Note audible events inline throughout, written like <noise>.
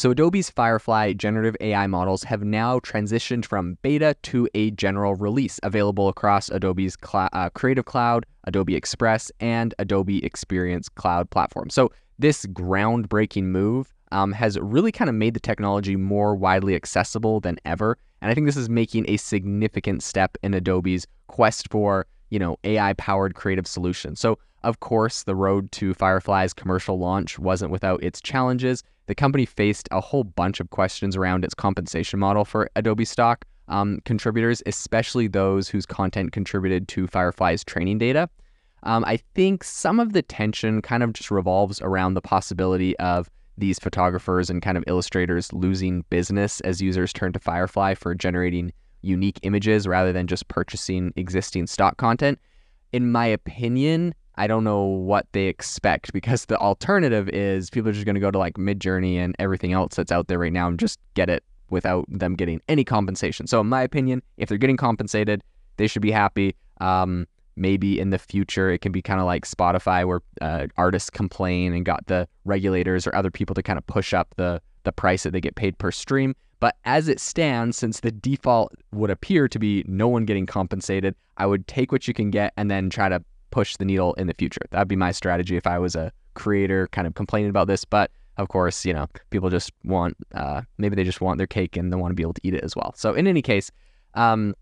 So, Adobe's Firefly generative AI models have now transitioned from beta to a general release available across Adobe's cl- uh, Creative Cloud, Adobe Express, and Adobe Experience Cloud platform. So, this groundbreaking move um, has really kind of made the technology more widely accessible than ever. And I think this is making a significant step in Adobe's quest for, you know, AI powered creative solutions. So, of course, the road to Firefly's commercial launch wasn't without its challenges. The company faced a whole bunch of questions around its compensation model for Adobe stock um, contributors, especially those whose content contributed to Firefly's training data. Um, I think some of the tension kind of just revolves around the possibility of these photographers and kind of illustrators losing business as users turn to Firefly for generating unique images rather than just purchasing existing stock content. In my opinion, I don't know what they expect <laughs> because the alternative is people are just going to go to like Midjourney and everything else that's out there right now and just get it without them getting any compensation. So, in my opinion, if they're getting compensated, they should be happy. Um, maybe in the future, it can be kind of like Spotify, where uh, artists complain and got the regulators or other people to kind of push up the the price that they get paid per stream. But as it stands, since the default would appear to be no one getting compensated, I would take what you can get and then try to push the needle in the future. That'd be my strategy if I was a creator kind of complaining about this. But of course, you know, people just want, uh, maybe they just want their cake and they want to be able to eat it as well. So in any case, um,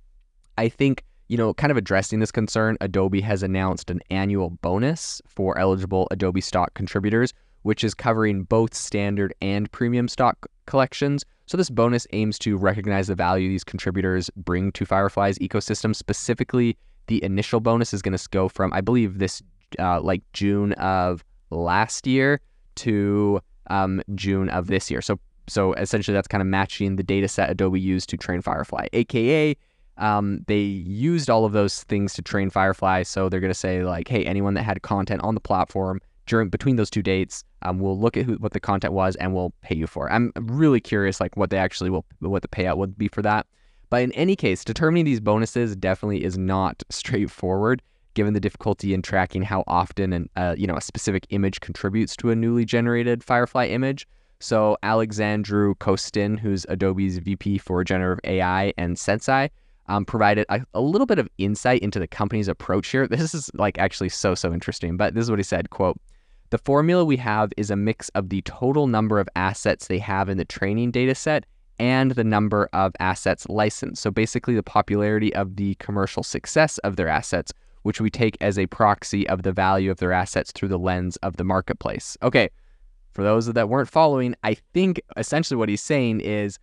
I think, you know, kind of addressing this concern, Adobe has announced an annual bonus for eligible Adobe stock contributors, which is covering both standard and premium stock collections. So this bonus aims to recognize the value these contributors bring to Firefly's ecosystem, specifically the initial bonus is going to go from, I believe, this uh, like June of last year to um, June of this year. So, so essentially, that's kind of matching the data set Adobe used to train Firefly, aka um, they used all of those things to train Firefly. So they're going to say like, hey, anyone that had content on the platform during between those two dates, um, we'll look at who, what the content was and we'll pay you for. It. I'm really curious, like what they actually will, what the payout would be for that. But in any case, determining these bonuses definitely is not <laughs> straightforward, given the difficulty in tracking how often an, uh, you know a specific image contributes to a newly generated Firefly image. So Alexandru Costin, who's Adobe's VP for generative AI and Sensei, um, provided a, a, little bit of insight into the company's approach here. <laughs> This is like actually so so interesting. But this is what he said: "quote The formula we have is a mix of the total number of assets they have in the training data set and the number of assets licensed. So basically, the popularity of the commercial success of their assets, which we take as a proxy of the value of their assets through the lens of the marketplace. Okay, for those that weren't following, I think essentially what he's saying is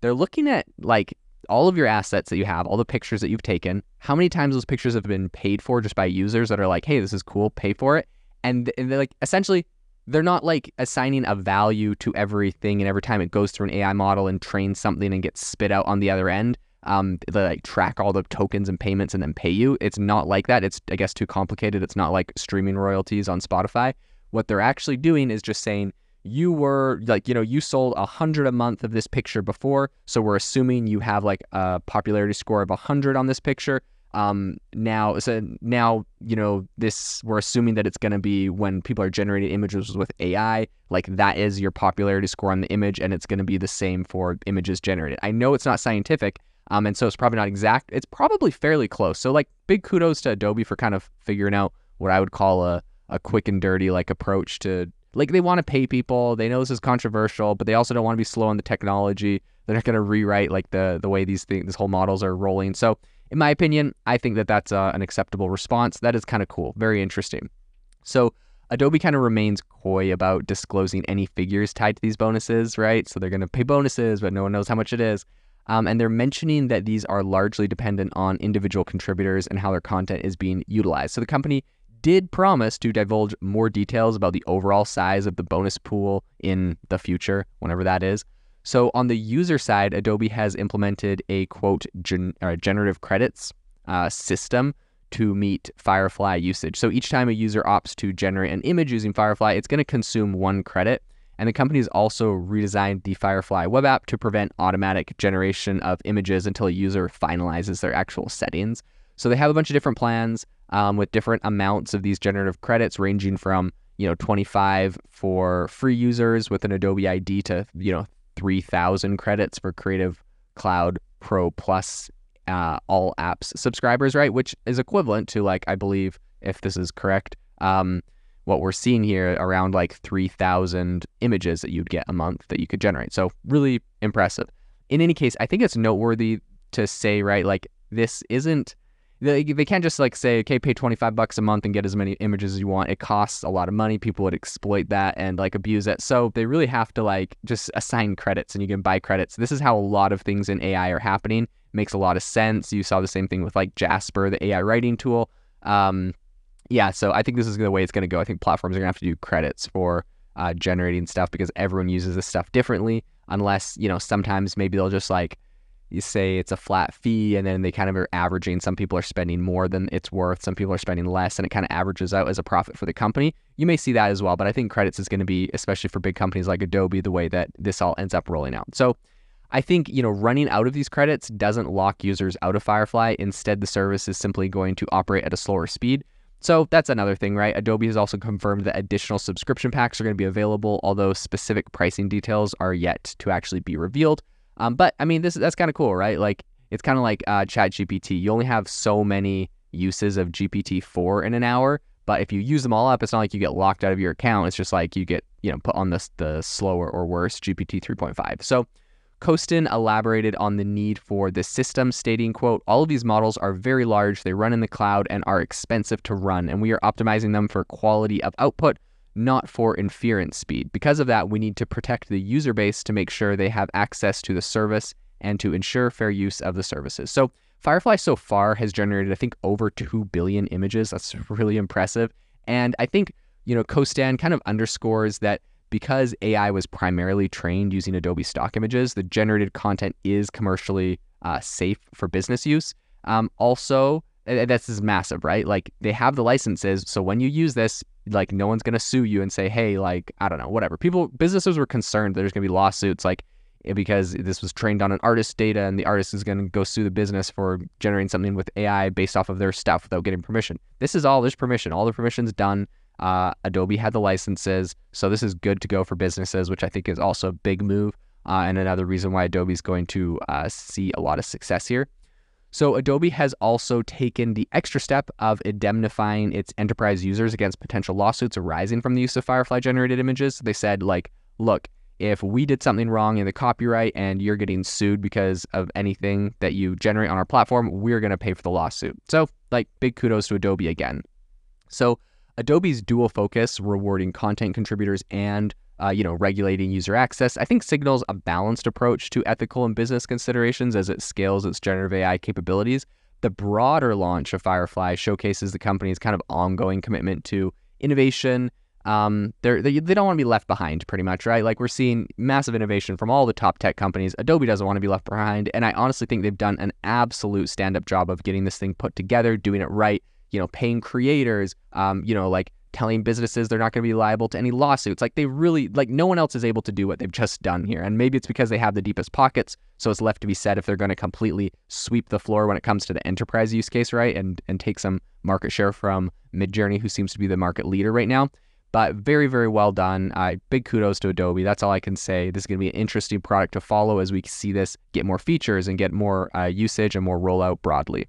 they're looking at like all of your assets that you have, all the pictures that you've taken, how many times those pictures have been paid for just by users that are like, hey, this is cool, pay for it. And, they're like, essentially, they're not like assigning a value to everything and every time it goes through an AI model and trains something and gets spit out on the other end. Um, they like track all the tokens and payments and then pay you. It's not like that. It's I guess too complicated. It's not like streaming royalties on Spotify. What they're actually doing is just saying you were like you know you sold a hundred a month of this picture before, so we're assuming you have like a popularity score of a hundred on this picture. Um, now, so now, you know, this, we're assuming that it's going to be when people are generating images with AI, like that is your popularity score on the image, and it's going to be the same for images generated. I know it's not scientific, um, and so it's probably not exact. It's probably fairly close. So, like, big kudos to Adobe for kind of figuring out what I would call a, a quick and dirty, like, approach to, like, they want to pay people. They know this is controversial, but they also don't want to be slow on the technology. They're not going to rewrite, like, the, the way these things, this whole models are rolling. So, in my opinion, I think that that's uh, an acceptable response. That is kind of cool, very interesting. So, Adobe kind of remains coy about disclosing any figures tied to these bonuses, right? So, they're going to pay bonuses, but no one knows how much it is. Um, and they're mentioning that these are largely dependent on individual contributors and how their content is being utilized. So, the company did promise to divulge more details about the overall size of the bonus pool in the future, whenever that is. So on the user side, Adobe has implemented a quote gen- uh, generative credits uh, system to meet Firefly usage. So each time a user opts to generate an image using Firefly, it's going to consume one credit. And the company has also redesigned the Firefly web app to prevent automatic generation of images until a user finalizes their actual settings. So they have a bunch of different plans um, with different amounts of these generative credits, ranging from you know, 25 for free users with an Adobe ID to, you know, 3,000 credits for Creative Cloud Pro Plus uh, all apps subscribers, right? Which is equivalent to like, I believe, if this is correct, um, what we're seeing here around like 3,000 images that you'd get a month that you could generate. So really impressive. In any case, I think it's noteworthy to say, right, like this isn't they, they can't just like say, okay, pay 25 bucks a month and get as many images as you want. It costs a lot of money. People would exploit that and like abuse it. So they really have to like just assign credits and you can buy credits. This is how a lot of things in AI are happening. Makes a lot of sense. You saw the same thing with like Jasper, the AI writing tool. Um, yeah, so I think this is the way it's going to go. I think platforms are going to have to do credits for uh, generating stuff because everyone uses this stuff differently. Unless, you know, sometimes maybe they'll just like you say it's a flat fee and then they kind of are averaging some people are spending more than it's worth some people are spending less and it kind of averages out as a profit for the company you may see that as well but i think credits is going to be especially for big companies like adobe the way that this all ends up rolling out so i think you know running out of these credits doesn't lock users out of firefly instead the service is simply going to operate at a slower speed so that's another thing, right? Adobe has also confirmed that additional subscription packs are going to be available, although specific pricing details are yet to actually be revealed. Um, but I mean, this that's kind of cool, right? Like it's kind of like uh, Chat GPT. You only have so many uses of GPT four in an hour, but if you use them all up, it's not like you get locked out of your account. It's just like you get you know put on the the slower or worse GPT three point five. So. Costin elaborated on the need for the system, stating, quote, all of these models are very large, they run in the cloud and are expensive to run, and we are optimizing them for quality of output, not for inference speed. Because of that, we need to protect the user base to make sure they have access to the service and to ensure fair use of the services. So Firefly so far has generated, I think, over 2 billion images. That's <laughs> really impressive. And I think, you know, Costin kind of underscores that because AI was primarily trained using Adobe stock images, the generated content is commercially uh, safe for business use. Um, also, that's is massive, right? Like they have the licenses, so when you use this, like no one's gonna sue you and say, hey, like I don't know, whatever. People, businesses were concerned there's gonna be lawsuits, like eh, because this was trained on an artist's data, and the artist is gonna go sue the business for generating something with AI based off of their stuff without getting permission. This is all there's permission, all the permission's done. Uh, Adobe had the licenses, so this is good to go for businesses, which I think is also a big move, uh, and another reason why Adobe is going to uh, see a lot of success here. So Adobe has also taken the extra step of indemnifying its enterprise users against potential lawsuits arising from the use of Firefly generated images. They said like, look, if we did something wrong in the copyright and you're getting sued because of anything that you generate on our platform, we're going to pay for the lawsuit. So, like big kudos to Adobe again. So, Adobe's dual focus rewarding content contributors and uh, you know, regulating user access, I think signals a balanced approach to ethical and business considerations as it scales its generative AI capabilities. The broader launch of Firefly showcases the company's kind of ongoing commitment to innovation. Um, they're, they they don't want to be left behind, pretty much, right? Like we're seeing massive innovation from all the top tech companies. Adobe doesn't want to be left behind, and I honestly think they've done an absolute stand-up job of getting this thing put together, doing it right. You know, paying creators, um, you know, like telling businesses they're not going to be liable to any lawsuits. Like they really, like no one else is able to do what they've just done here. And maybe it's because they have the deepest pockets. So it's left to be said if they're going to completely sweep the floor when it comes to the enterprise use case, right? And and take some market share from Midjourney, who seems to be the market leader right now. But very, very well done. Uh, big kudos to Adobe. That's all I can say. This is going to be an interesting product to follow as we see this get more features and get more uh, usage and more rollout broadly.